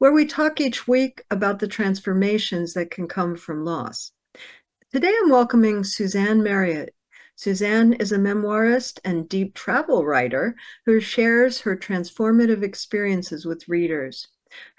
where we talk each week about the transformations that can come from loss. Today I'm welcoming Suzanne Marriott. Suzanne is a memoirist and deep travel writer who shares her transformative experiences with readers.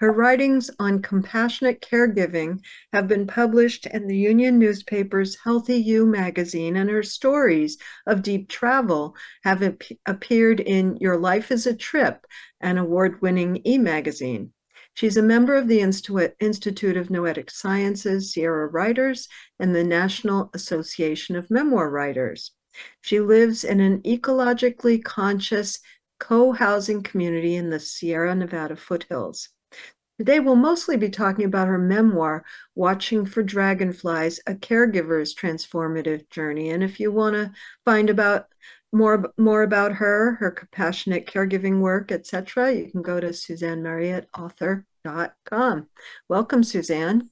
Her writings on compassionate caregiving have been published in the Union newspaper's Healthy You magazine, and her stories of deep travel have ap- appeared in Your Life is a Trip, an award winning e magazine. She's a member of the Institute of Noetic Sciences, Sierra Writers, and the National Association of Memoir Writers. She lives in an ecologically conscious co housing community in the Sierra Nevada foothills. Today, we'll mostly be talking about her memoir, Watching for Dragonflies, A Caregiver's Transformative Journey. And if you want to find about more, more about her, her compassionate caregiving work, etc., you can go to SuzanneMarriottAuthor.com. Welcome, Suzanne.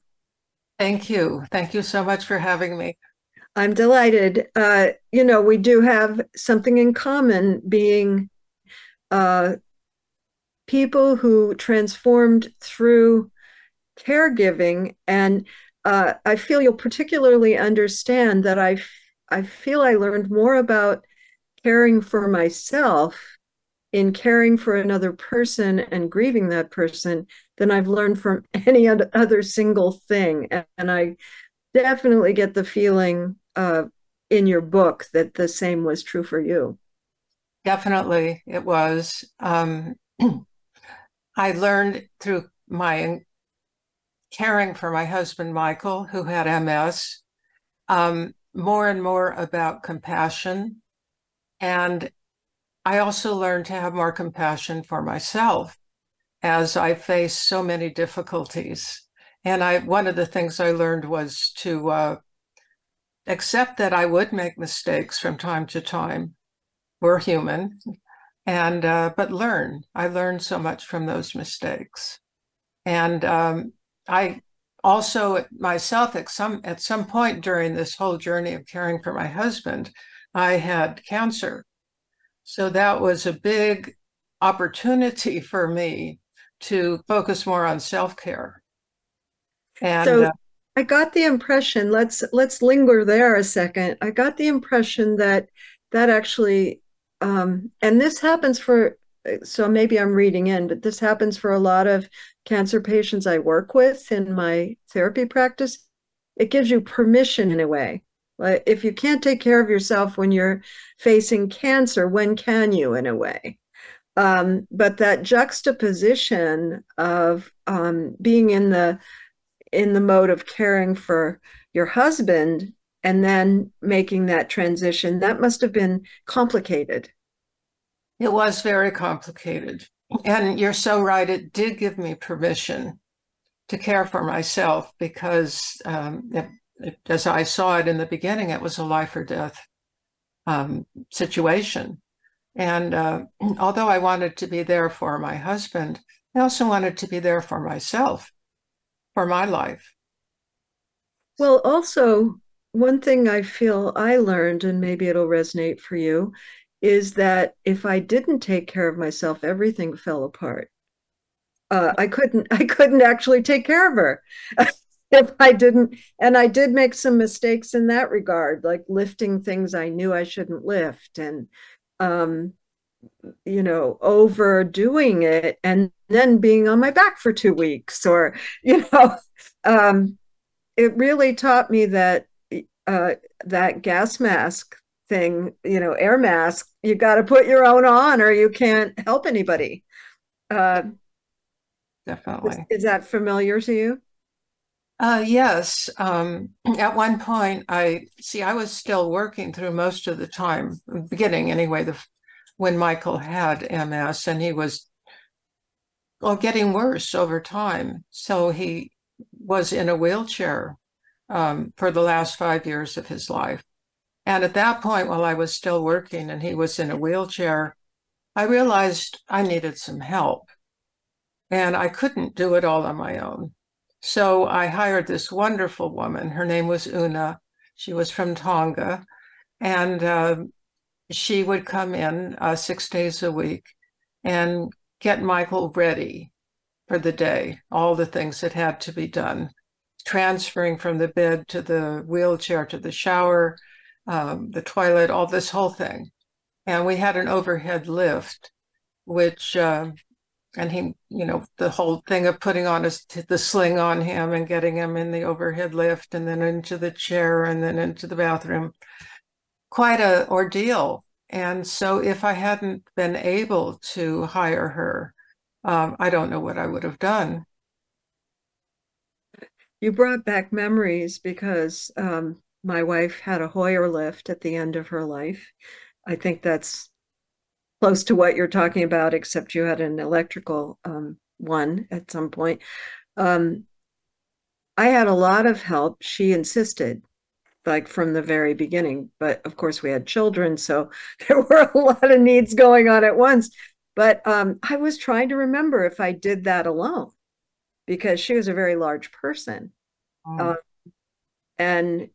Thank you. Thank you so much for having me. I'm delighted. Uh, you know, we do have something in common being uh, people who transformed through caregiving. And uh, I feel you'll particularly understand that I, I feel I learned more about caring for myself in caring for another person and grieving that person than I've learned from any other single thing. And I definitely get the feeling uh, in your book that the same was true for you. Definitely, it was. Um, I learned through my caring for my husband, Michael, who had MS, um, more and more about compassion. And I also learned to have more compassion for myself as I faced so many difficulties. And I, one of the things I learned was to uh, accept that I would make mistakes from time to time. We're human, and uh, but learn. I learned so much from those mistakes, and um, I also myself at some at some point during this whole journey of caring for my husband, I had cancer, so that was a big opportunity for me to focus more on self care. And so uh, I got the impression. Let's let's linger there a second. I got the impression that that actually um, and this happens for so maybe i'm reading in but this happens for a lot of cancer patients i work with in my therapy practice it gives you permission in a way like if you can't take care of yourself when you're facing cancer when can you in a way um, but that juxtaposition of um, being in the in the mode of caring for your husband and then making that transition that must have been complicated. It was very complicated. And you're so right it did give me permission to care for myself because um, it, it, as i saw it in the beginning it was a life or death um, situation and uh, although i wanted to be there for my husband i also wanted to be there for myself for my life well also one thing I feel I learned, and maybe it'll resonate for you, is that if I didn't take care of myself, everything fell apart. Uh, I couldn't. I couldn't actually take care of her if I didn't. And I did make some mistakes in that regard, like lifting things I knew I shouldn't lift, and um, you know, overdoing it, and then being on my back for two weeks, or you know, um, it really taught me that uh, that gas mask thing, you know, air mask, you got to put your own on or you can't help anybody. Uh, Definitely. Is, is, that familiar to you? Uh, yes. Um, at one point, I see I was still working through most of the time, beginning anyway, the, when Michael had MS and he was well getting worse over time. So he was in a wheelchair um, for the last five years of his life. And at that point, while I was still working and he was in a wheelchair, I realized I needed some help. And I couldn't do it all on my own. So I hired this wonderful woman. Her name was Una. She was from Tonga. And uh, she would come in uh, six days a week and get Michael ready for the day, all the things that had to be done, transferring from the bed to the wheelchair to the shower, um, the toilet, all this whole thing. And we had an overhead lift, which, uh, and he, you know, the whole thing of putting on a, the sling on him and getting him in the overhead lift and then into the chair and then into the bathroom. Quite a ordeal. And so if I hadn't been able to hire her, um, I don't know what I would have done. You brought back memories because um, my wife had a Hoyer lift at the end of her life. I think that's close to what you're talking about, except you had an electrical um, one at some point. Um, I had a lot of help. She insisted, like from the very beginning. But of course, we had children, so there were a lot of needs going on at once. But um, I was trying to remember if I did that alone because she was a very large person. Oh. Uh, and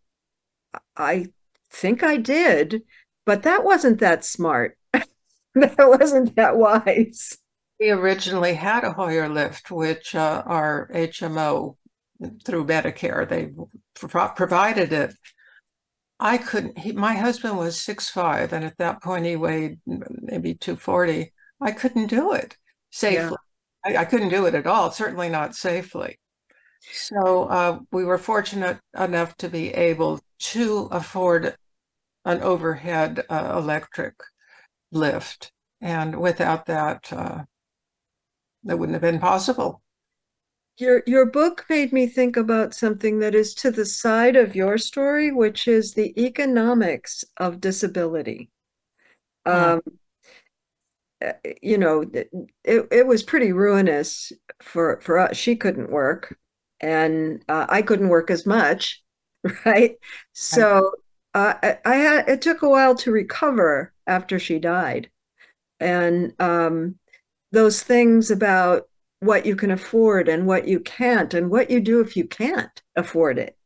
I think I did, but that wasn't that smart. that wasn't that wise. We originally had a Hoyer lift, which uh, our HMO through Medicare they pro- provided it. I couldn't. He, my husband was six five, and at that point he weighed maybe two forty. I couldn't do it safely. Yeah. I, I, couldn't do it at all. Certainly not safely. So uh, we were fortunate enough to be able to afford an overhead uh, electric lift. And without that, uh, that wouldn't have been possible. Your your book made me think about something that is to the side of your story, which is the economics of disability. Um, uh, you know, it, it was pretty ruinous for for us. She couldn't work, and uh, I couldn't work as much, right? So uh, I, I, had it took a while to recover after she died, and um, those things about what you can afford and what you can't, and what you do if you can't afford it.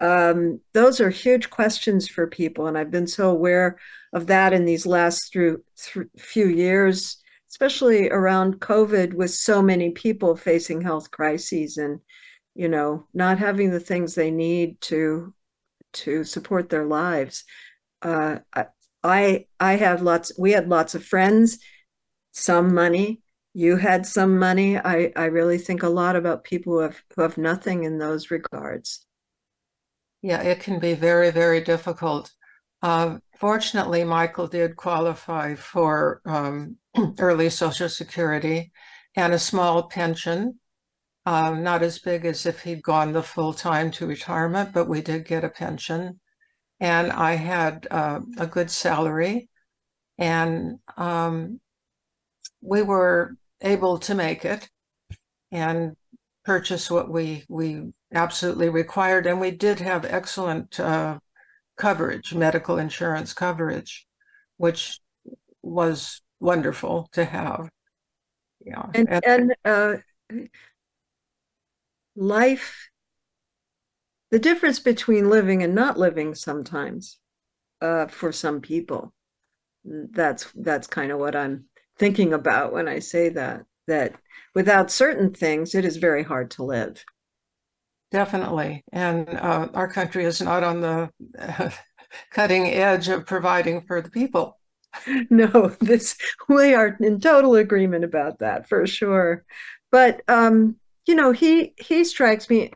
Um, those are huge questions for people, and I've been so aware of that in these last through, through few years, especially around COVID, with so many people facing health crises and you know not having the things they need to to support their lives. Uh, i i had lots we had lots of friends some money. You had some money. I i really think a lot about people who have who have nothing in those regards. Yeah it can be very very difficult. Uh, fortunately michael did qualify for um, early social security and a small pension um, not as big as if he'd gone the full time to retirement, but we did get a pension. And I had uh, a good salary. And um, we were able to make it and purchase what we, we absolutely required. And we did have excellent uh, coverage, medical insurance coverage, which was wonderful to have. Yeah. And, and, and uh, life the difference between living and not living sometimes uh, for some people that's that's kind of what i'm thinking about when i say that that without certain things it is very hard to live. Definitely. And uh, our country is not on the uh, cutting edge of providing for the people. No this we are in total agreement about that for sure. But um you know, he he strikes me.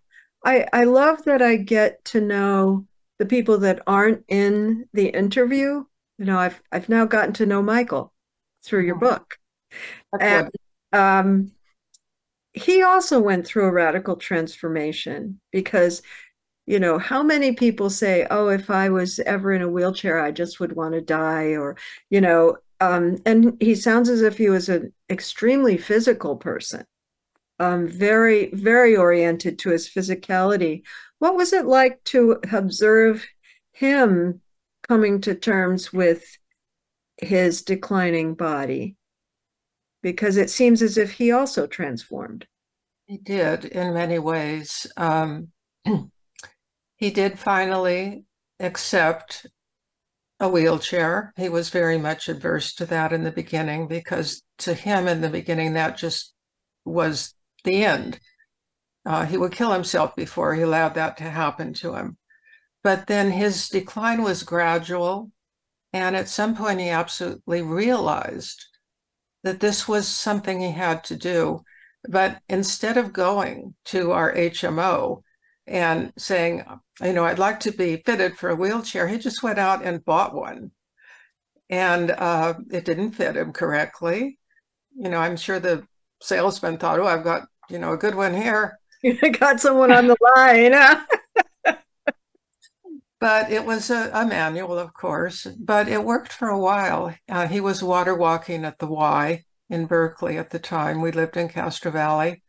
I I love that I get to know the people that aren't in the interview. You know, I've I've now gotten to know Michael through your book, That's and um, he also went through a radical transformation because you know how many people say oh if i was ever in a wheelchair i just would want to die or you know um, and he sounds as if he was an extremely physical person um, very, very oriented to his physicality. What was it like to observe him coming to terms with his declining body? Because it seems as if he also transformed. He did in many ways. Um, he did finally accept a wheelchair. He was very much adverse to that in the beginning because to him in the beginning that just was the end. Uh, he would kill himself before he allowed that to happen to him. But then his decline was gradual. And at some point, he absolutely realized that this was something he had to do. But instead of going to our HMO and saying, you know, I'd like to be fitted for a wheelchair, he just went out and bought one. And uh, it didn't fit him correctly. You know, I'm sure the salesman thought, oh, I've got, you know, a good one here. Got someone on the line. but it was a, a, manual, of course, but it worked for a while. Uh, he was water walking at the Y in Berkeley at the time. We lived in Castro Valley.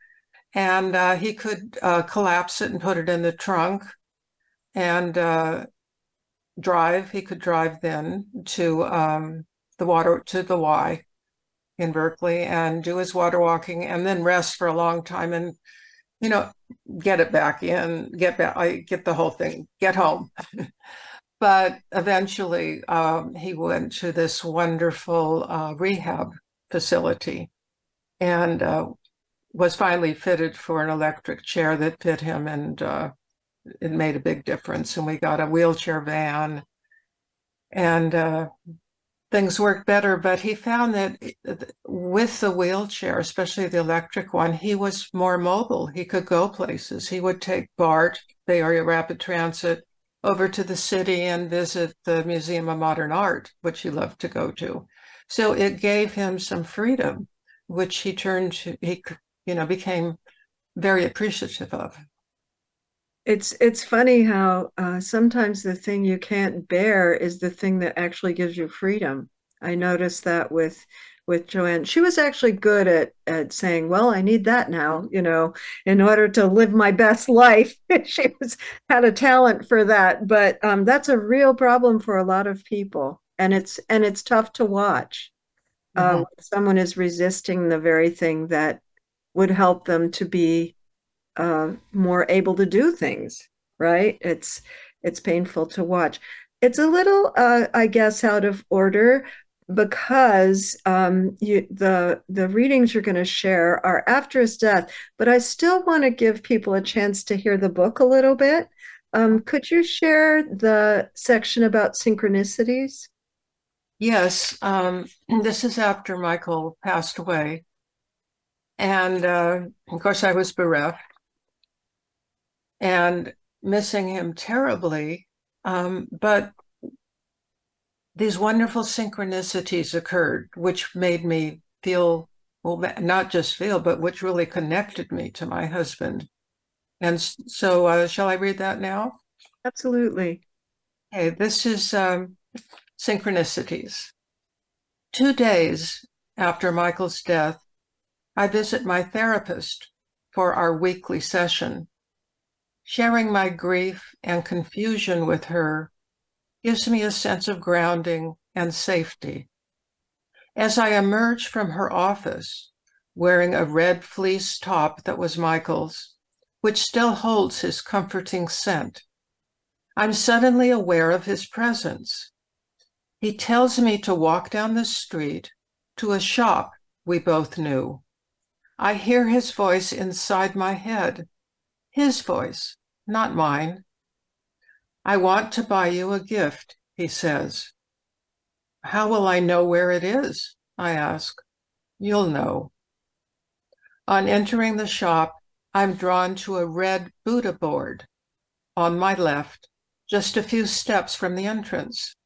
And uh, he could uh, collapse it and put it in the trunk and uh, drive. He could drive then to um, the water, to the Y in Berkeley and do his water walking and then rest for a long time and, you know, get it back in, get back, I get the whole thing, get home. but eventually um, he went to this wonderful uh, rehab facility and uh, was finally fitted for an electric chair that fit him and uh, it made a big difference and we got a wheelchair van and uh, things worked better. But he found that eh, with the wheelchair, especially the electric one, he was more mobile. He could go places. He would take BART, Bay Area Rapid Transit, over to the city and visit the Museum of Modern Art, which he loved to go to. So it gave him some freedom, which he turned to, he, you know, became very appreciative of. It's it's funny how uh, sometimes the thing you can't bear is the thing that actually gives you freedom. I noticed that with with Joanne. She was actually good at at saying, "Well, I need that now," you know, in order to live my best life. she was had a talent for that, but um, that's a real problem for a lot of people, and it's and it's tough to watch. Uh, mm-hmm. Uh, someone is resisting the very thing that would help them to be uh, more able to do things right? It's it's painful to watch. It's a little uh, i guess out of order because um, you, the the readings you're going to share are after his death but i still want to give people a chance to hear the book a little bit. Um, could you share the section about synchronicities? Yes um, this is after michael passed away. And uh, of course i was bereft and missing him terribly. Um, but these wonderful synchronicities occurred, which made me feel, well, not just feel, but which really connected me to my husband. And so, uh, shall I read that now? Absolutely. Okay, this is um, synchronicities. Two days after Michael's death, I visit my therapist for our weekly session. Sharing my grief and confusion with her gives me a sense of grounding and safety. As I emerge from her office, wearing a red fleece top that was Michael's, which still holds his comforting scent, I'm suddenly aware of his presence. He tells me to walk down the street to a shop we both knew. I hear his voice inside my head his voice, not mine. I want to buy you a gift, he says. How will I know where it is? I ask. You'll know. On entering the shop, I'm drawn to a red Buddha board on my left, just a few steps from the entrance.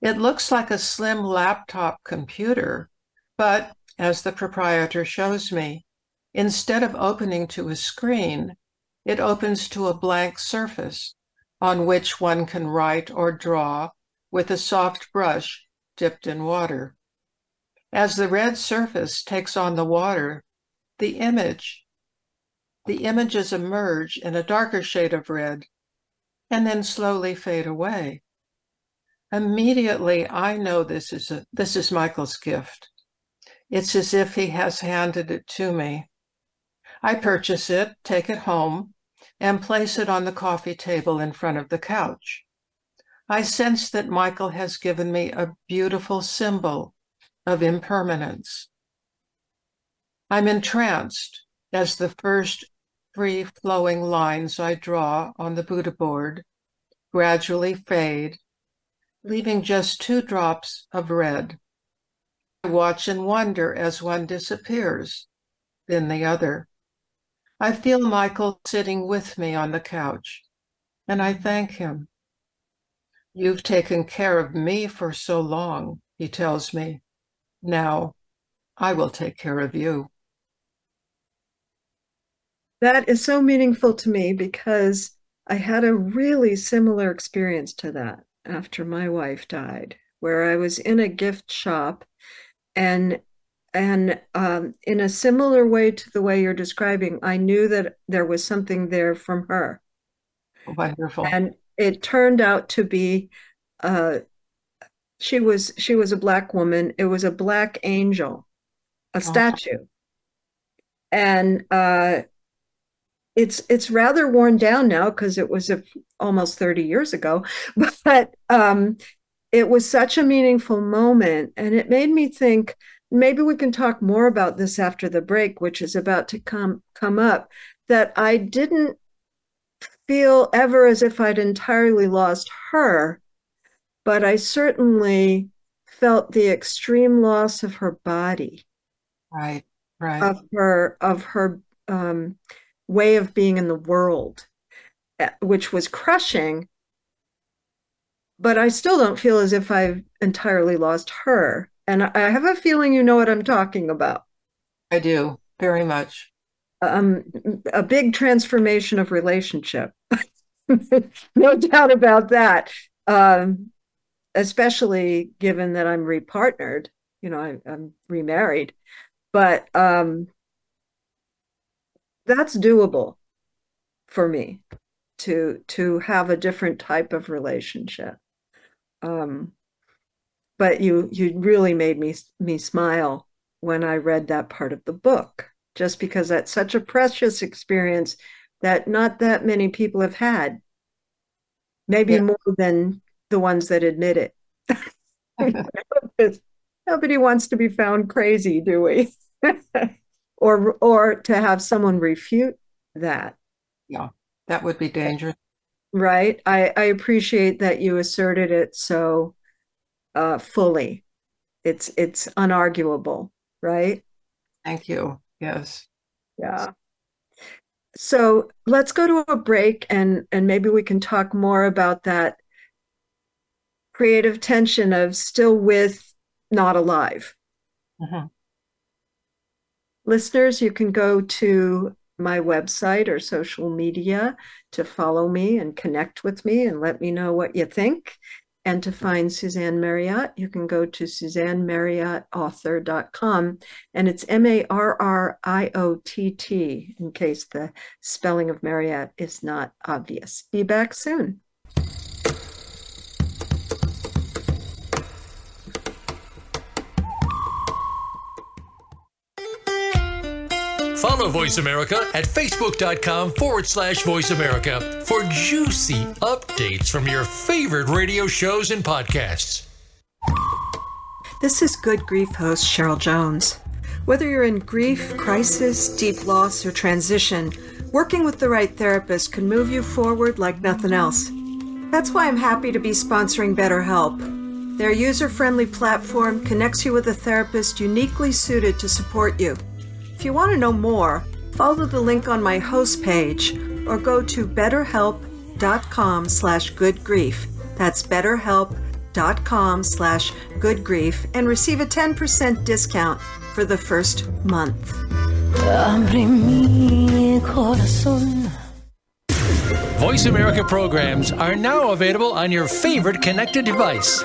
It looks like a slim laptop computer, but as the proprietor shows me, instead of opening to a screen, it opens to a blank surface on which one can write or draw with a soft brush dipped in water. As the red surface takes on the water, the image the images emerge in a darker shade of red and then slowly fade away. Immediately, I know this is a, this is Michael's gift. It's as if he has handed it to me. I purchase it, take it home, and place it on the coffee table in front of the couch. I sense that Michael has given me a beautiful symbol of impermanence. I'm entranced as the first free flowing lines I draw on the Buddha board gradually fade, leaving just two drops of red. I watch and wonder as one disappears, then the other. I feel Michael sitting with me on the couch, and I thank him. You've taken care of me for so long, he tells me. Now I will take care of you. That is so meaningful to me because I had a really similar experience to that after my wife died, where I was in a gift shop and and um, in a similar way to the way you're describing, I knew that there was something there from her. Wonderful. And it turned out to be uh, she was she was a black woman. It was a black angel, a oh. statue. And uh, it's it's rather worn down now because it was a, almost 30 years ago but um, it was such a meaningful moment and it made me think maybe we can talk more about this after the break which is about to come come up that i didn't feel ever as if i'd entirely lost her but i certainly felt the extreme loss of her body right right of her of her um, way of being in the world, eh, which was crushing. But I still don't feel as if I've entirely lost her. And I have a feeling you know what I'm talking about. I do, very much. Um, a big transformation of relationship. no doubt about that. Um, especially given that I'm repartnered, you know, I, am remarried. But um, that's doable for me to to have a different type of relationship um but you you really made me me smile when i read that part of the book just because that's such a precious experience that not that many people have had. Maybe yeah. more than the ones that admit it. Nobody wants to be found crazy do we? Or or to have someone refute that. Yeah that would be dangerous. Right? I i appreciate that you asserted it so uh fully. It's it's unarguable right? Thank you. Yes. Yeah. So let's go to a break and and maybe we can talk more about that creative tension of still with not alive. Mm-hmm. Listeners, you can go to my website or social media to follow me and connect with me and let me know what you think. And to find Suzanne Marriott, you can go to suzannemarriottauthor.com and it's M A R R I O T T in case the spelling of Marriott is not obvious. Be back soon. Follow Voice America at facebook.com forward slash voice America for juicy updates from your favorite radio shows and podcasts. This is Good Grief host Cheryl Jones. Whether you're in grief, crisis, deep loss, or transition, working with the right therapist can move you forward like nothing else. That's why I'm happy to be sponsoring BetterHelp. Their user friendly platform connects you with a therapist uniquely suited to support you. If you want to know more, follow the link on my host page or go to betterhelp.com slash goodgrief. That's betterhelp.com slash goodgrief and receive a 10% discount for the first month. Voice America programs are now available on your favorite connected device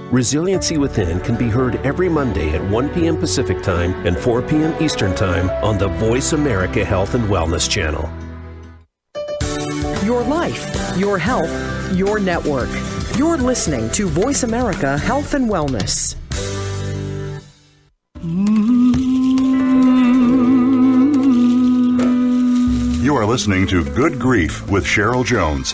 Resiliency Within can be heard every Monday at 1 p.m. Pacific Time and 4 p.m. Eastern Time on the Voice America Health and Wellness Channel. Your life, your health, your network. You're listening to Voice America Health and Wellness. You are listening to Good Grief with Cheryl Jones.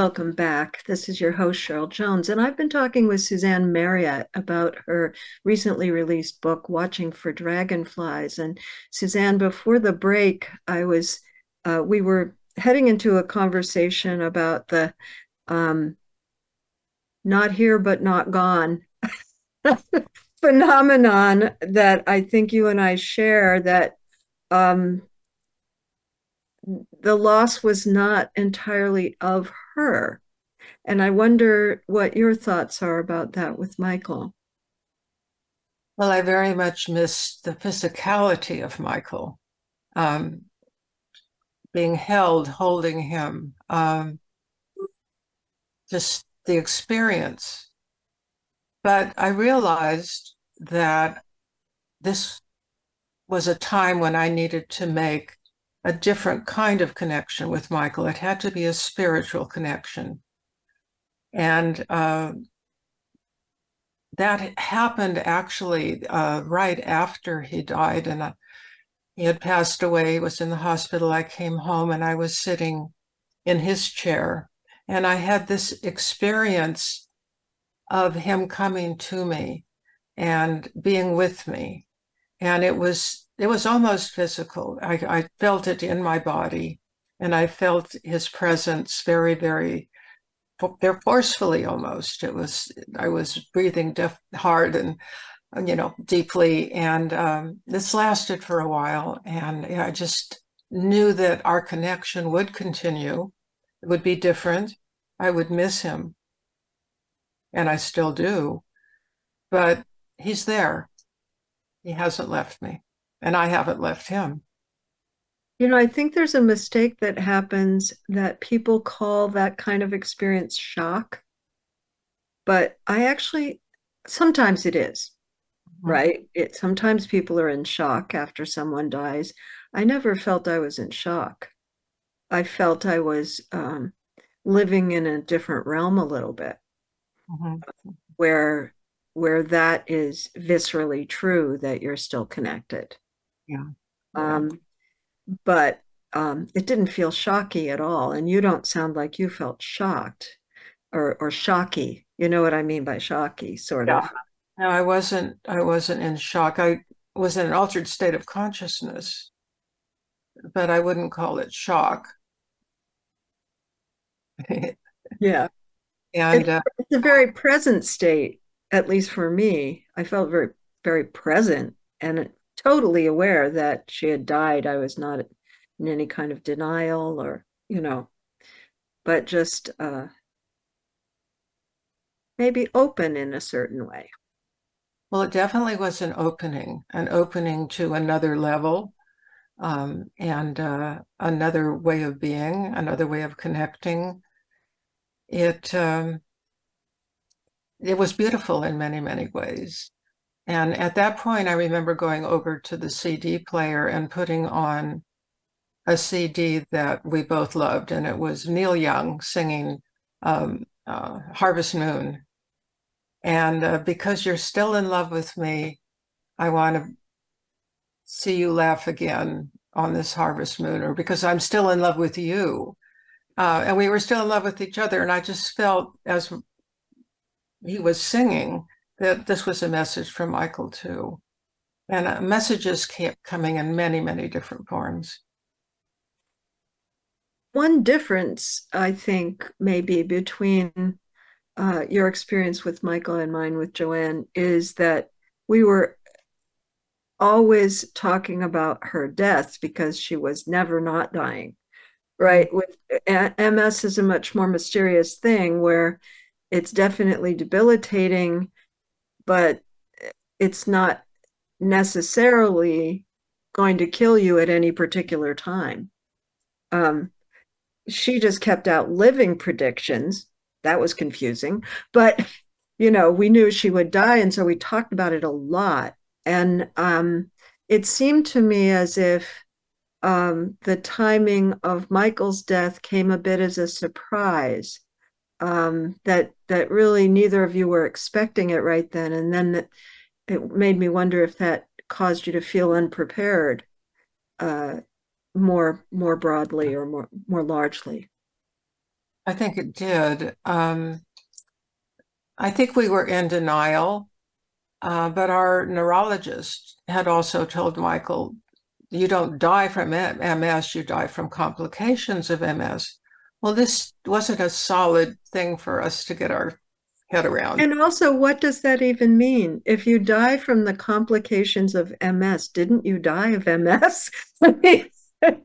Welcome back. This is your host, Cheryl Jones, and I've been talking with Suzanne Marriott about her recently released book, Watching for Dragonflies. And Suzanne, before the break, I was, uh, we were heading into a conversation about the um, not here but not gone phenomenon that I think you and I share that um, the loss was not entirely of her. And I wonder what your thoughts are about that with Michael. Well, I very much miss the physicality of Michael, um, being held, holding him, um, just the experience. But I realized that this was a time when I needed to make a different kind of connection with Michael. It had to be a spiritual connection. And uh, that happened actually uh, right after he died. And uh, he had passed away, was in the hospital. I came home and I was sitting in his chair. And I had this experience of him coming to me and being with me. And it was it was almost physical. I, I felt it in my body, and I felt his presence very, very forcefully almost. It was I was breathing def- hard and you know deeply, and um, this lasted for a while, and I just knew that our connection would continue. It would be different. I would miss him, and I still do, but he's there. He hasn't left me and I haven't left him. You know, I think there's a mistake that happens that people call that kind of experience shock. But I actually, sometimes it is, mm-hmm. right? It sometimes people are in shock after someone dies. I never felt I was in shock. I felt I was um, living in a different realm a little bit, mm-hmm. where where that is viscerally true that you're still connected. Yeah. Um, but um, it didn't feel shocky at all. And you don't sound like you felt shocked or or shocky. You know what I mean by shocky, sort yeah. of. No, I wasn't. I wasn't in shock. I was in an altered state of consciousness, but I wouldn't call it shock. yeah, and uh, it's a very present state, at least for me. I felt very, very present, and it totally aware that she had died. I was not in any kind of denial or, you know, but just uh, maybe open in a certain way. Well, it definitely was an opening, an opening to another level um, and uh, another way of being, another way of connecting. It um, it was beautiful in many, many ways. And at that point, I remember going over to the CD player and putting on a CD that we both loved, and it was Neil Young singing um, uh, Harvest Moon. And uh, because you're still in love with me, I want to see you laugh again on this harvest moon, or because I'm still in love with you. Uh, and we were still in love with each other. And I just felt as he was singing that this was a message from Michael too. And uh, messages kept coming in many, many different forms. One difference, I think, maybe between uh, your experience with Michael and mine with Joanne is that we were always talking about her deaths because she was never not dying right with ms is a much more mysterious thing where it's definitely debilitating but it's not necessarily going to kill you at any particular time. Um, she just kept outliving predictions. That was confusing but you know we knew she would die and so we talked about it a lot. And um, it seemed to me as if um, the timing of Michael's death came a bit as a surprise. Um, that that really neither of you were expecting it right then, and then that it made me wonder if that caused you to feel unprepared uh, more more broadly or more more largely. I think it did. Um, I think we were in denial uh, but our neurologist had also told Michael, you don't die from MS, you die from complications of MS. Well, this wasn't a solid thing for us to get our head around. And also, what does that even mean? If you die from the complications of MS, didn't you die of MS? it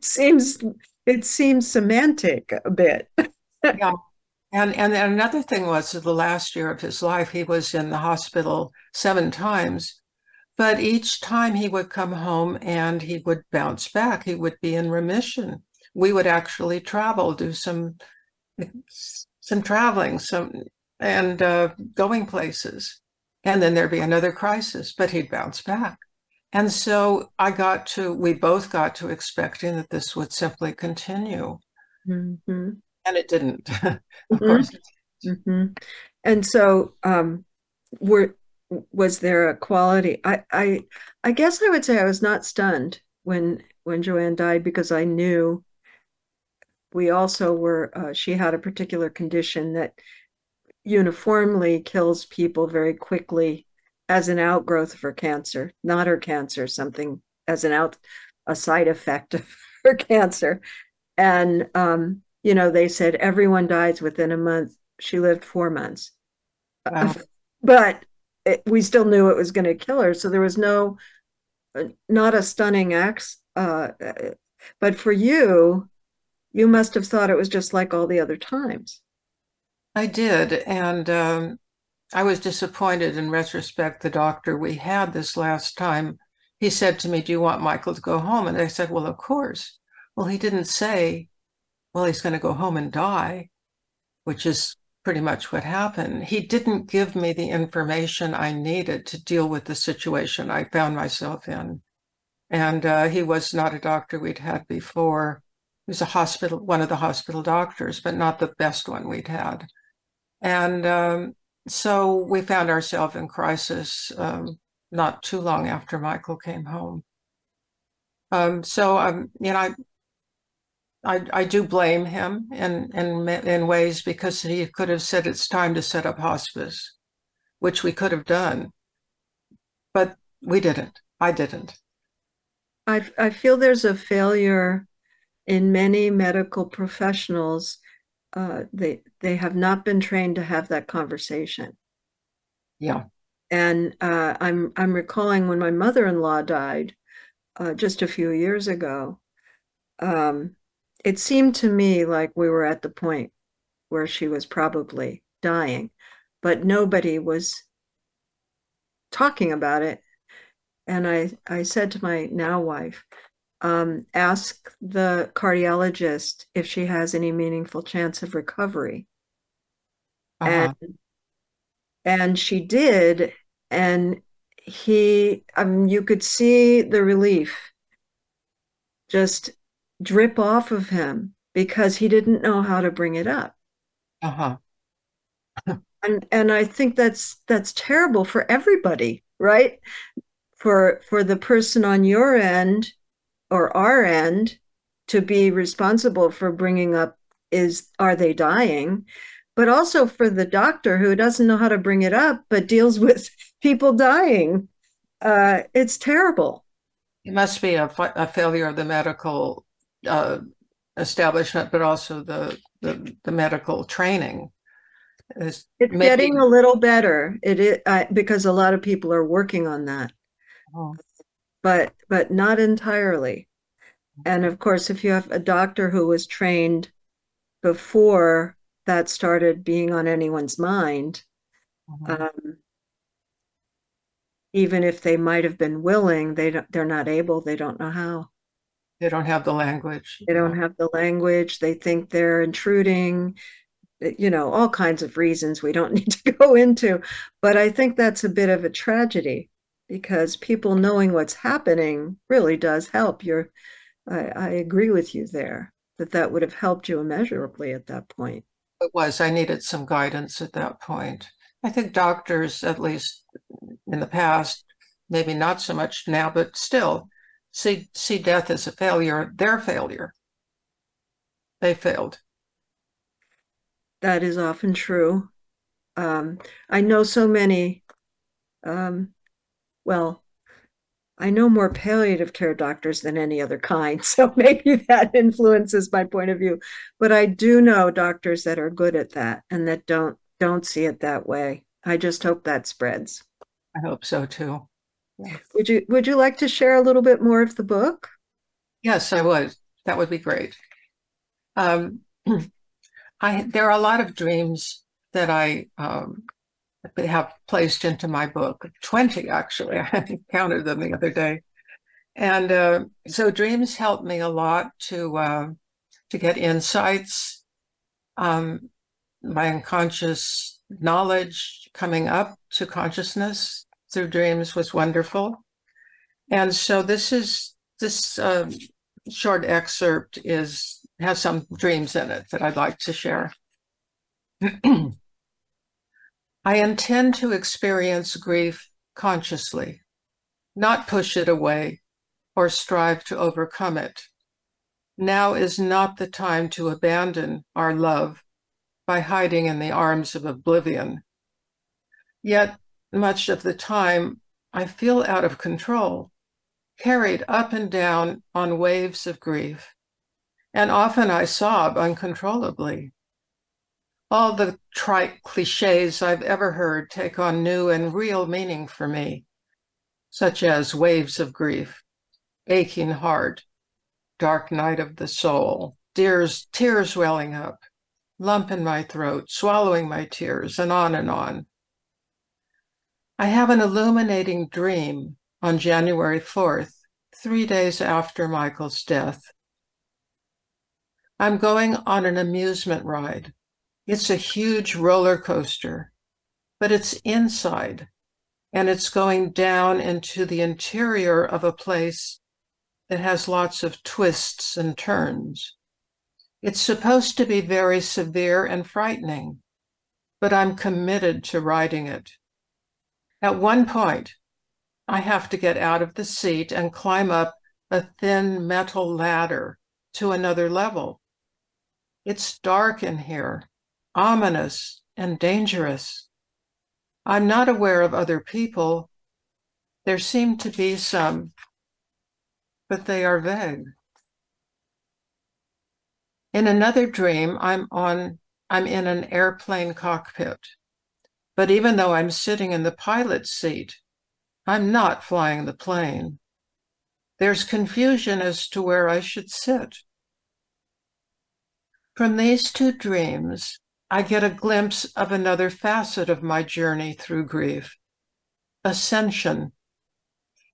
seems it seems semantic a bit. yeah. And, and another thing was the last year of his life, he was in the hospital seven times. But each time he would come home and he would bounce back, he would be in remission. We would actually travel, do some some traveling, some and uh, going places, and then there'd be another crisis, but he'd bounce back. And so I got to, we both got to expecting that this would simply continue. Mm-hmm and it didn't. of mm-hmm. course. Mm-hmm. And so, um, were was there a quality? I, I, I guess I would say I was not stunned when when Joanne died because I knew we also were. Uh, she had a particular condition that uniformly kills people very quickly as an outgrowth of her cancer, not her cancer, something as an out a side effect of her cancer. And um, you know, they said everyone dies within a month. She lived four months. Wow. but it, we still knew it was going to kill her. So there was no, uh, not a stunning act. Uh, but for you, you must have thought it was just like all the other times. I did. And um, I was disappointed in retrospect. The doctor we had this last time, he said to me, Do you want Michael to go home? And I said, Well, of course. Well, he didn't say well, he's going to go home and die, which is pretty much what happened. He didn't give me the information I needed to deal with the situation I found myself in. And uh, he was not a doctor we'd had before. Was a hospital, one of the hospital doctors, but not the best one we'd had. And um, so we found ourselves in crisis um, not too long after Michael came home. Um, so, um, you know, I, I, I do blame him in, in in ways because he could have said it's time to set up hospice, which we could have done, but we didn't. I didn't. I I feel there's a failure in many medical professionals. Uh, they they have not been trained to have that conversation. Yeah, and uh, I'm I'm recalling when my mother-in-law died uh, just a few years ago. Um, it seemed to me like we were at the point where she was probably dying, but nobody was talking about it. And I, I said to my now wife, um, ask the cardiologist if she has any meaningful chance of recovery. Uh-huh. And and she did, and he, um, you could see the relief just drip off of him because he didn't know how to bring it up. Uh-huh. and and I think that's that's terrible for everybody, right? For for the person on your end or our end to be responsible for bringing up is are they dying? But also for the doctor who doesn't know how to bring it up but deals with people dying. Uh, it's terrible. It must be a, a failure of the medical uh, establishment, but also the, the, the medical training. It's, it's getting a little better. It is uh, because a lot of people are working on that, oh. But but not entirely. And of course, if you have a doctor who was trained before that started being on anyone's mind, mm-hmm. um, even if they might have been willing, they don't, they're not able. They don't know how. They don't have the language. They don't have the language. They think they're intruding, eh, you know, all kinds of reasons we don't need to go into. But I think that's a bit of a tragedy because people knowing what's happening really does help. You're, I, I agree with you there that that would have helped you immeasurably at that point. It was. I needed some guidance at that point. I think doctors, at least in the past, maybe not so much now, but still, see see death as a failure, their failure. They failed. That is often true. Um, I know so many. Um, well, I know more palliative care doctors than any other kind, so maybe that influences my point of view. But I do know doctors that are good at that and that don't don't see it that way. I just hope that spreads. I hope so too. Would you would you like to share a little bit more of the book? Yes, I would. That would be great. Um, I there are a lot of dreams that I um, have placed into my book. Twenty actually. I counted them the other day, and uh, so dreams help me a lot to uh, to get insights. Um, my unconscious knowledge coming up to consciousness through dreams was wonderful. And so this is this uh, short excerpt is has some dreams in it that I'd like to share. I intend to experience grief consciously, not push it away or strive to overcome it. Now is not the time to abandon our love by hiding in the arms of oblivion. Yet much of the time, I feel out of control, carried up and down on waves of grief. And often I sob uncontrollably. All the trite cliches I've ever heard take on new and real meaning for me, such as waves of grief, aching heart, dark night of the soul, tears, tears welling up, lump in my throat, swallowing my tears, and on and on. I have an illuminating dream on January 4th, three days after Michael's death. I'm going on an amusement ride. It's a huge roller coaster, but it's inside and it's going down into the interior of a place that has lots of twists and turns. It's supposed to be very severe and frightening, but I'm committed to riding it. At one point, I have to get out of the seat and climb up a thin metal ladder to another level. It's dark in here, ominous and dangerous. I'm not aware of other people. There seem to be some, but they are vague. In another dream, I'm on I'm in an airplane cockpit. But even though I'm sitting in the pilot's seat, I'm not flying the plane. There's confusion as to where I should sit. From these two dreams, I get a glimpse of another facet of my journey through grief ascension.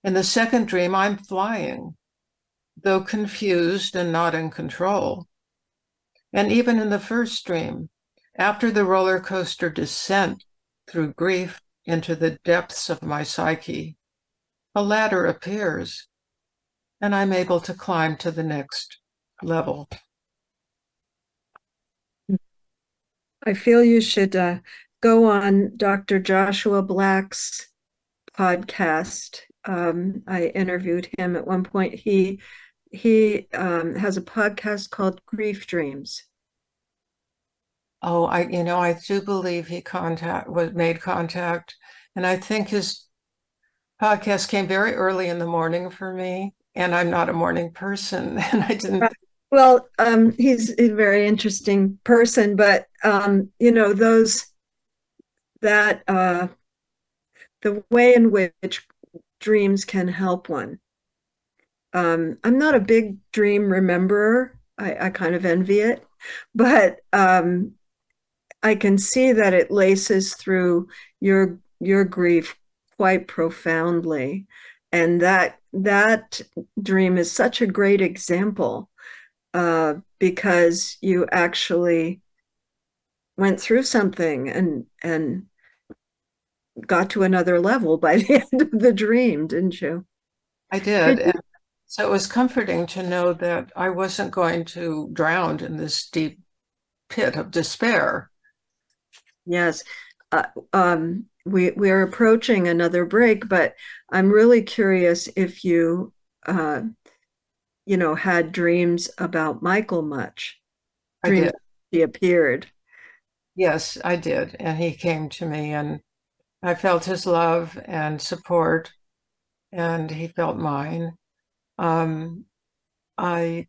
In the second dream, I'm flying, though confused and not in control. And even in the first dream, after the roller coaster descent through grief into the depths of my psyche. a ladder appears and I'm able to climb to the next level. I feel you should uh, go on Dr. Joshua Black's podcast. Um, I interviewed him at one point. He he um, has a podcast called Grief Dreams. Oh, I you know I do believe he contact was made contact, and I think his podcast came very early in the morning for me, and I'm not a morning person, and I didn't. Well, um, he's a very interesting person, but um, you know those that uh, the way in which dreams can help one. Um, I'm not a big dream rememberer. I, I kind of envy it, but um, I can see that it laces through your your grief quite profoundly, and that that dream is such a great example uh, because you actually went through something and and got to another level by the end of the dream, didn't you? I did. And so it was comforting to know that I wasn't going to drown in this deep pit of despair. Yes. Uh, um, we we are approaching another break, but I'm really curious if you uh, you know, had dreams about Michael much. Dreams I did. He appeared. Yes, I did. And he came to me and I felt his love and support, and he felt mine. Um, I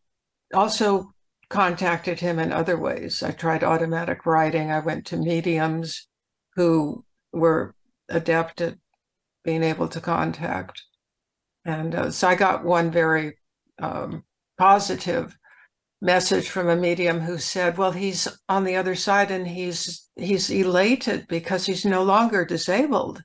also contacted him in other ways. I tried automatic writing. I went to mediums who were adept at being able to contact. And uh, so I got one very um, positive message from a medium who said, "Well, he's on the other side and he's he's elated because he's no longer disabled.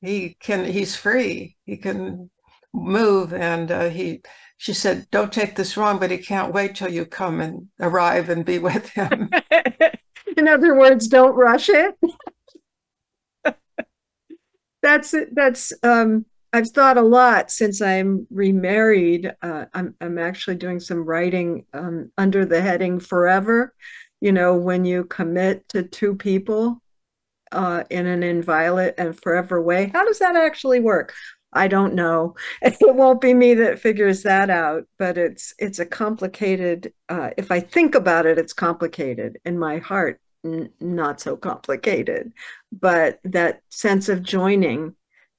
He can he's free. He can move." And uh, he she said, "Don't take this wrong, but he can't wait till you come and arrive and be with him." In other words, don't rush it. that's it. that's um I've thought a lot since I'm remarried. Uh, I'm I'm actually doing some writing um, under the heading "Forever." You know, when you commit to two people uh, in an inviolate and forever way, how does that actually work? I don't know. It won't be me that figures that out, but it's it's a complicated. Uh, if I think about it, it's complicated. In my heart, n- not so complicated, but that sense of joining,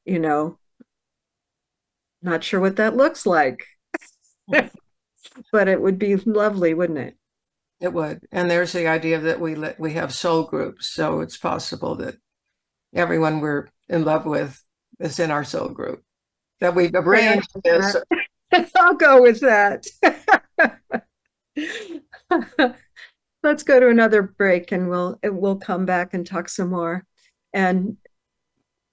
you know, not sure what that looks like. but it would be lovely, wouldn't it? It would. And there's the idea that we let, we have soul groups, so it's possible that everyone we're in love with is in our soul group. That we've arranged this. I'll go with that. Let's go to another break and we'll we'll come back and talk some more. And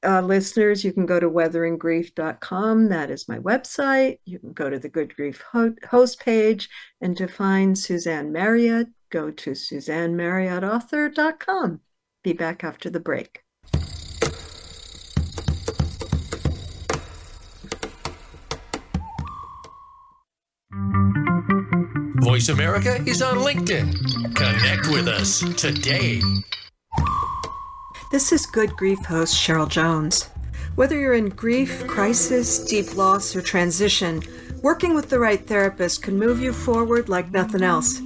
uh, listeners, you can go to weatheringgrief.com. That is my website. You can go to the Good Grief ho- host page. And to find Suzanne Marriott, go to suzannemarriottauthor.com. Be back after the break. Voice America is on LinkedIn. Connect with us today. This is Good Grief host Cheryl Jones. Whether you're in grief, crisis, deep loss, or transition, working with the right therapist can move you forward like nothing else.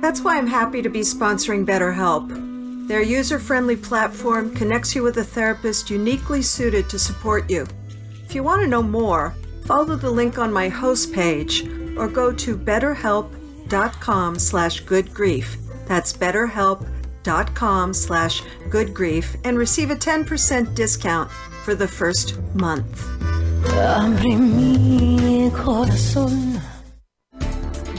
That's why I'm happy to be sponsoring BetterHelp. Their user friendly platform connects you with a therapist uniquely suited to support you. If you want to know more, follow the link on my host page or go to betterhelp.com slash goodgrief. That's betterhelp.com dot com slash good grief and receive a 10% discount for the first month.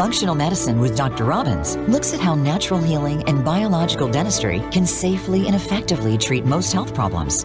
Functional Medicine with Dr. Robbins looks at how natural healing and biological dentistry can safely and effectively treat most health problems.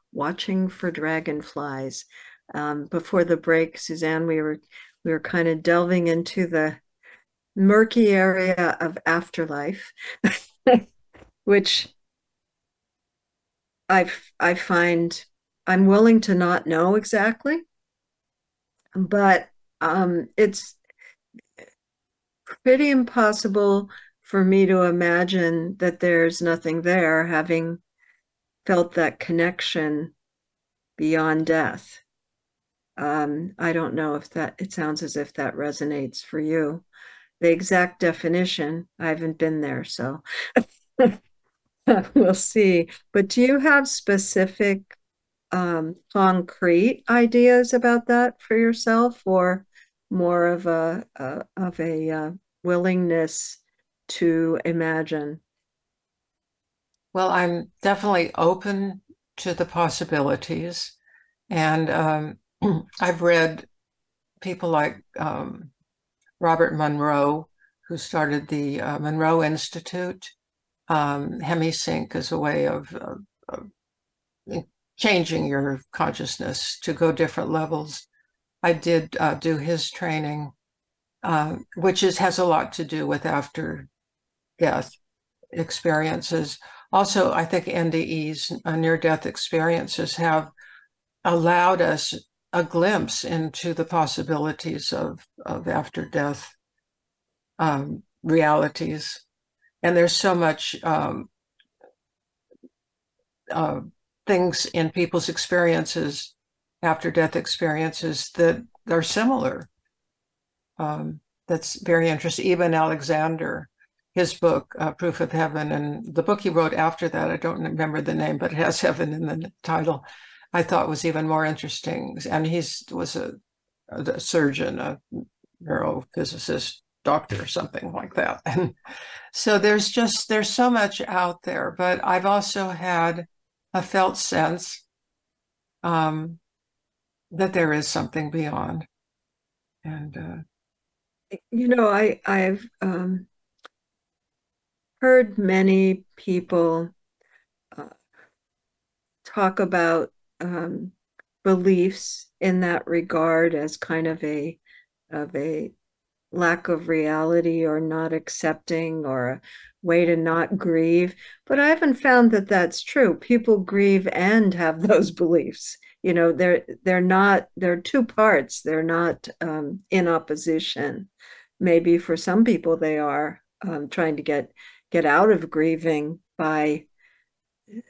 Watching for Dragonflies. Um, before the break, Suzanne, we were we were kind of delving into the murky area of afterlife, which I I find I'm willing to not know exactly, but um, it's pretty impossible for me to imagine that there's nothing there, having felt that connection beyond death. Um, I don't know if that, it sounds as if that resonates for you. The exact definition, I haven't been there, so we'll see. But do you have specific um, concrete ideas about that for yourself, or more of a, a of a uh, willingness to imagine? Well, I'm definitely open to the possibilities. And um, I've read people like um, Robert Monroe, who started the uh, Monroe Institute. Um, HemiSync is a way of, of, of, changing your consciousness to go different levels. I did uh, do his training, uh, which is has a lot to do with after death experiences. Also, I think NDEs, uh, near death experiences, have allowed us a glimpse into the possibilities of, of after death um, realities. And there's so much um, uh, things in people's experiences, after death experiences, that are similar. Um, that's very interesting. Eben Alexander his book, uh, Proof of Heaven, and the book he wrote after that, I don't remember the name, but it has heaven in the title, I thought was even more interesting. And he was a, a surgeon, a neurophysicist, doctor, something like that. And so there's just, there's so much out there, but I've also had a felt sense um, that there is something beyond. And, uh, you know, I, I've, um, heard many people uh, talk about um, beliefs in that regard as kind of a of a lack of reality or not accepting or a way to not grieve. But i haven't found that that's true. People grieve and have those beliefs. You know they're they're not they're two parts. They're not um, in opposition. Maybe for some people they are um, trying to get get out of grieving by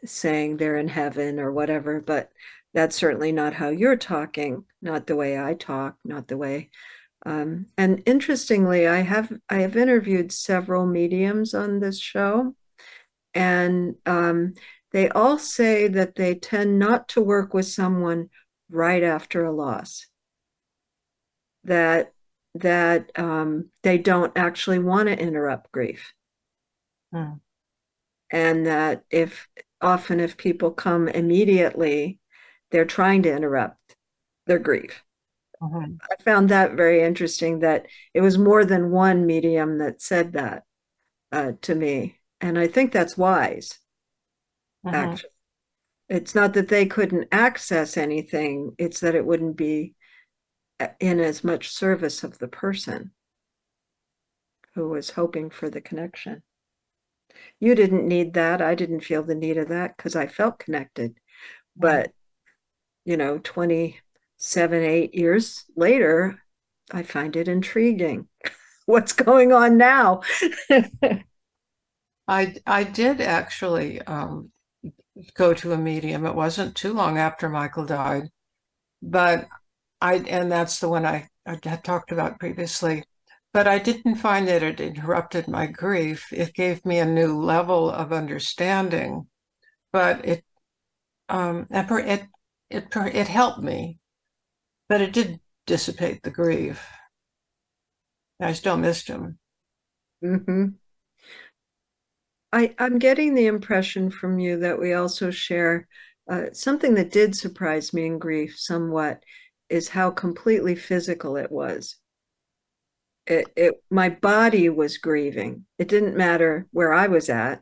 saying they're in heaven or whatever, but that's certainly not how you're talking, not the way I talk, not the way. Um, and interestingly, I have I have interviewed several mediums on this show, and um, they all say that they tend not to work with someone right after a loss. That that um, they don't actually want to interrupt grief. Hmm. And that if often if people come immediately, they're trying to interrupt their grief. Mhm. I found that very interesting that it was more than one medium that said that uh, to me. And I think that's wise, Mhm. actually. It's not that they couldn't access anything, it's that it wouldn't be uh, in as much service of the person who was hoping for the connection. You didn't need that. I didn't feel the need of that because I felt connected. But, you know, 27, eight years later, I find it intriguing. What's going on now? I I did actually um, go to a medium. It wasn't too long after Michael died, but I and that's the one I, I had talked about previously. But I didn't find that it interrupted my grief. It gave me a new level of understanding, but it um it it it, helped me, but it did dissipate the grief. I still missed him. hmm I, I'm getting the impression from you that we also share uh, something that did surprise me in grief somewhat is how completely physical it was. It, it, my body was grieving. It didn't matter where I was at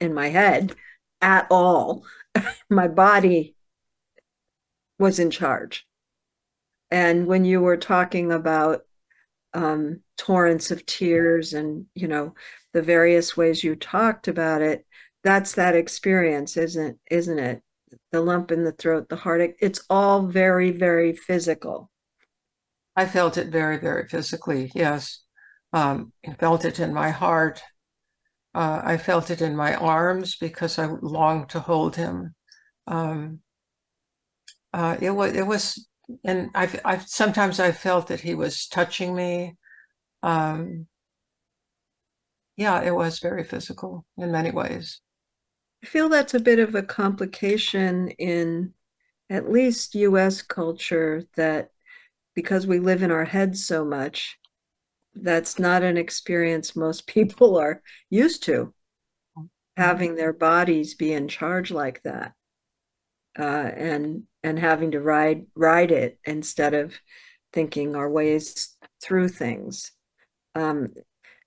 in my head at all. my body was in charge. And when you were talking about um, torrents of tears and, you know, the various ways you talked about it, that's that experience, isn't isn't it? The lump in the throat, the heartache, it's all very, very physical. I felt it very, very physically, yes. Um, I felt it in my heart. Uh, I felt it in my arms because I longed to hold him. Um, uh, it was, it was, and I've, I've sometimes I felt that he was touching me. Um, yeah, it was very physical in many ways. I feel that's a bit of a complication in at least US culture that because we live in our heads so much, that's not an experience most people are used to, having their bodies be in charge like that. Uh, and and having to ride ride it instead of thinking our ways through things. Um,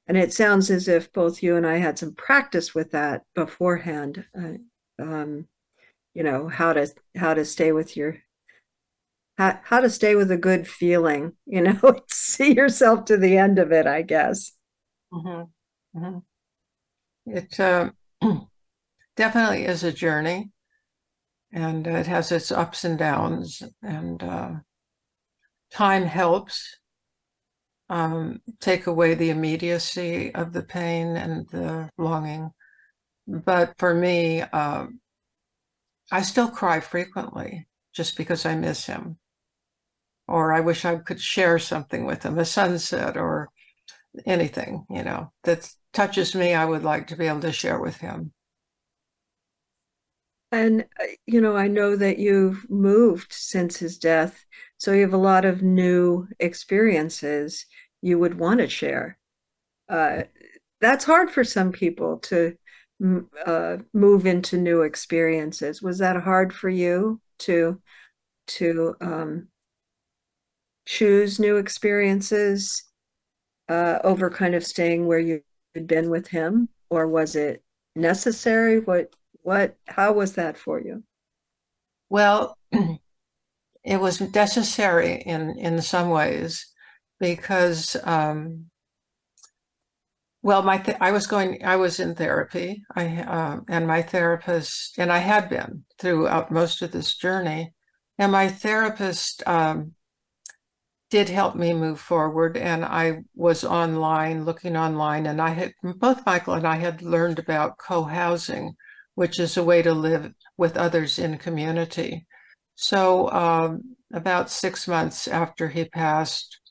and it sounds as if both you and I had some practice with that beforehand. Uh, um, you know how to how to stay with your how, how to stay with a good feeling. You know, see yourself to the end of it. I guess. Mhm, mhm. It uh, definitely is a journey, and it has its ups and downs, and uh, time helps um, take away the immediacy of the pain and the longing. But for me, um, I still cry frequently just because I miss him, or I wish I could share something with him, a sunset or anything, you know, that touches me, I would like to be able to share with him. And, uh, you know, I know that you've moved since his death, so you have a lot of new experiences you would want to share. Uh, that's hard for some people to uh, move into new experiences. Was that hard for you to to um, choose new experiences uh, over kind of staying where you had been with him, or was it necessary? What what how was that for you? Well, it was necessary in in some ways because um, well my th- I was going I was in therapy I uh, and my therapist and I had been throughout most of this journey and my therapist um, did help me move forward and I was online looking online and I had both Michael and I had learned about co-housing which is a way to live with others in community so um, about six months after he passed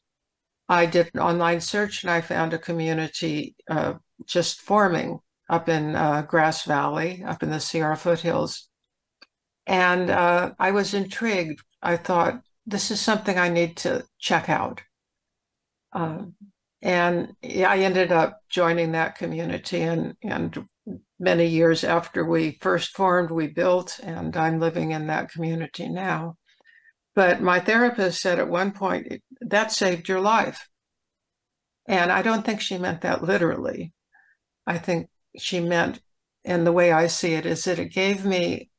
I did an online search and I found a community uh, just forming up in uh, Grass Valley, up in the Sierra foothills. And uh, I was intrigued. I thought, this is something I need to check out. Um, and I ended up joining that community and and many years after we first formed, we built, and I'm living in that community now. But my therapist said at one point, that saved your life. And I don't think she meant that literally. I think she meant, and the way I see it, is that it gave me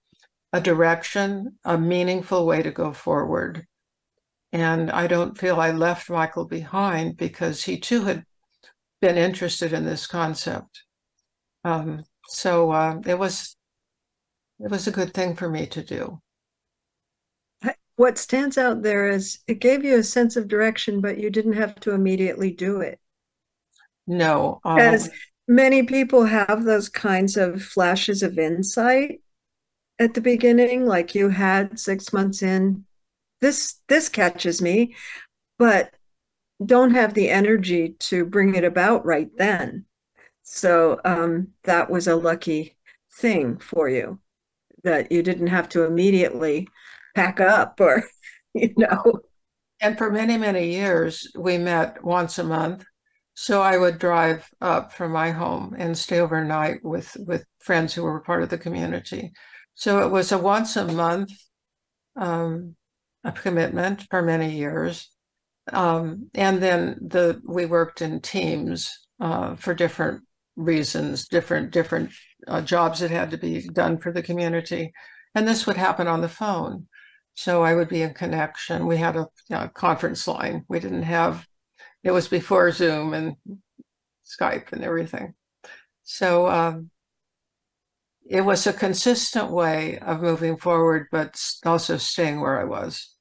a direction, a meaningful way to go forward. And I don't feel I left Michael behind because he too had been interested in this concept. Um, so uh, it was it was a good thing for me to do. What stands out there is it gave you a sense of direction, but you didn't have to immediately do it. No, um, as many people have those kinds of flashes of insight at the beginning, like you had six months in. This this catches me, but don't have the energy to bring it about right then. So um, that was a lucky thing for you that you didn't have to immediately pack up or, you know. And for many, many years, we met once a month. So I would drive up from my home and stay overnight with, with friends who were part of the community. So it was a once a month um, a commitment for many years. Um, and then the we worked in teams uh, for different reasons, different different uh, jobs that had to be done for the community, and this would happen on the phone. So I would be in connection. We had a you know, conference line. We didn't have. It was before Zoom and Skype and everything. So um, it was a consistent way of moving forward, but also staying where I was.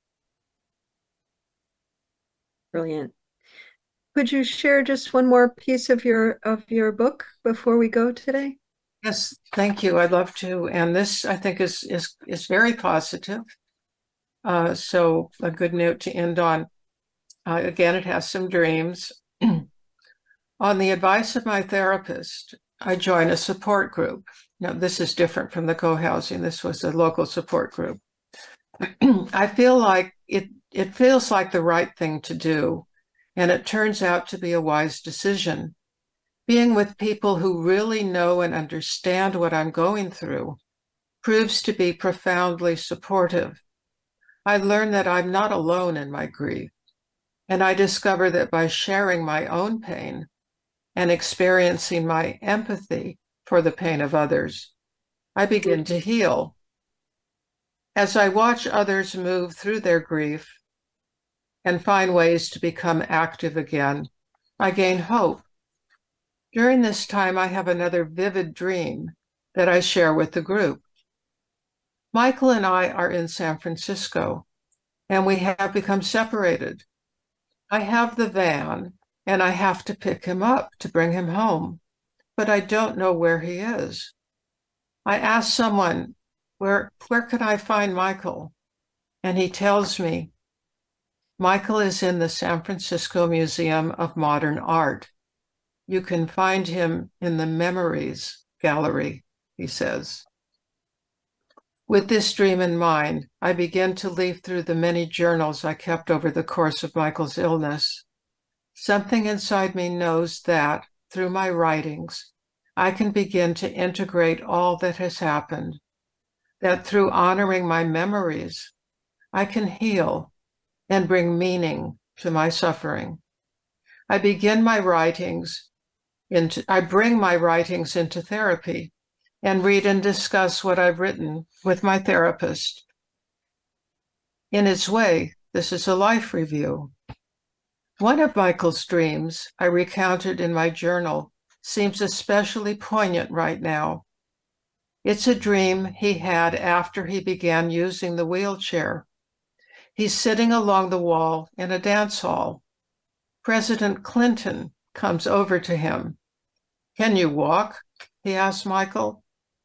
Brilliant. Could you share just one more piece of your of your book before we go today? Yes, thank you. I'd love to. And this, I think, is is is very positive. Uh, so a good note to end on. Uh, again, it has some dreams. on the advice of my therapist, I joined a support group. Now, this is different from the co-housing. This was a local support group. I feel like it. It feels like the right thing to do and it turns out to be a wise decision. Being with people who really know and understand what I'm going through proves to be profoundly supportive. I learn that I'm not alone in my grief, and I discover that by sharing my own pain and experiencing my empathy for the pain of others, I begin to heal. As I watch others move through their grief, and find ways to become active again. I gain hope. During this time, I have another vivid dream that I share with the group. Michael and I are in San Francisco, and we have become separated. I have the van, and I have to pick him up to bring him home, but I don't know where he is. I ask someone, where, where could I find Michael? And he tells me Michael is in the San Francisco Museum of Modern Art. You can find him in the Memories Gallery, he says. With this dream in mind, I begin to leaf through the many journals I kept over the course of Michael's illness. Something inside me knows that, through my writings, I can begin to integrate all that has happened, that through honoring my memories, I can heal and bring meaning to my suffering. I begin my writings into, I bring my writings into therapy and read and discuss what I've written with my therapist. In its way, this is a life review. One of Michael's dreams I recounted in my journal seems especially poignant right now. It's a dream he had after he began using the wheelchair. He's sitting along the wall in a dance hall. President Clinton comes over to him. Can you walk? He asks Michael.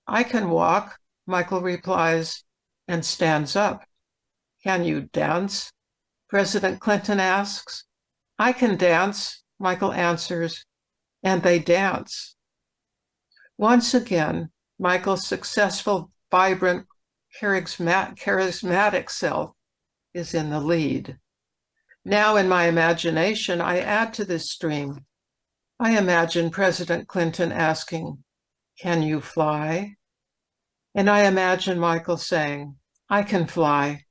I can walk, Michael replies and stands up. Can you dance? President Clinton asks. I can dance, Michael answers, and they dance. Once again, Michael's successful, vibrant, charismatic self is in the lead. Now, in my imagination, I add to this stream. I imagine President Clinton asking, Can you fly? And I imagine Michael saying, I can fly.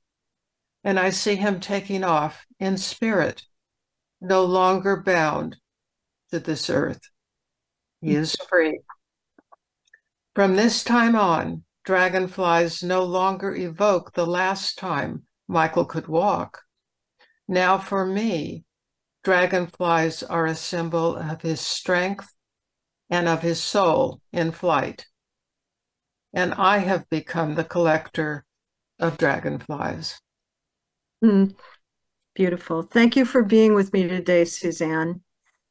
And I see him taking off in spirit, no longer bound to this earth. He is free. From this time on, dragonflies no longer evoke the last time Michael could walk. Now, for me, dragonflies are a symbol of his strength and of his soul in flight. And I have become the collector of dragonflies. Mm, beautiful. Thank you for being with me today, Suzanne.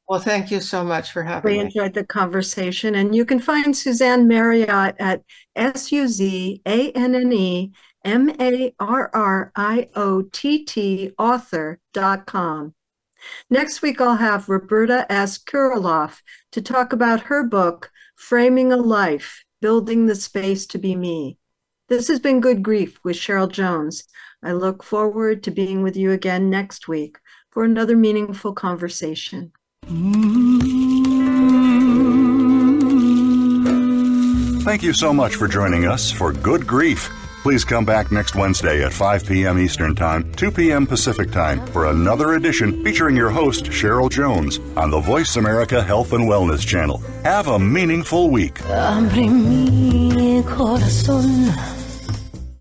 Well, thank you so much for having we me. We enjoyed the conversation. And you can find Suzanne Marriott at S U Z A N N E M A R R I O T T author.com. Next week, I'll have Roberta S. Kuriloff to talk about her book, Framing a Life Building the Space to Be Me. This has been Good Grief with Cheryl Jones. I look forward to being with you again next week for another meaningful conversation. Thank you so much for joining us for Good Grief. Please come back next Wednesday at 5 p.m. Eastern Time, 2 p.m. Pacific Time for another edition featuring your host, Cheryl Jones, on the Voice America Health and Wellness Channel. Have a meaningful week. Abre mi corazón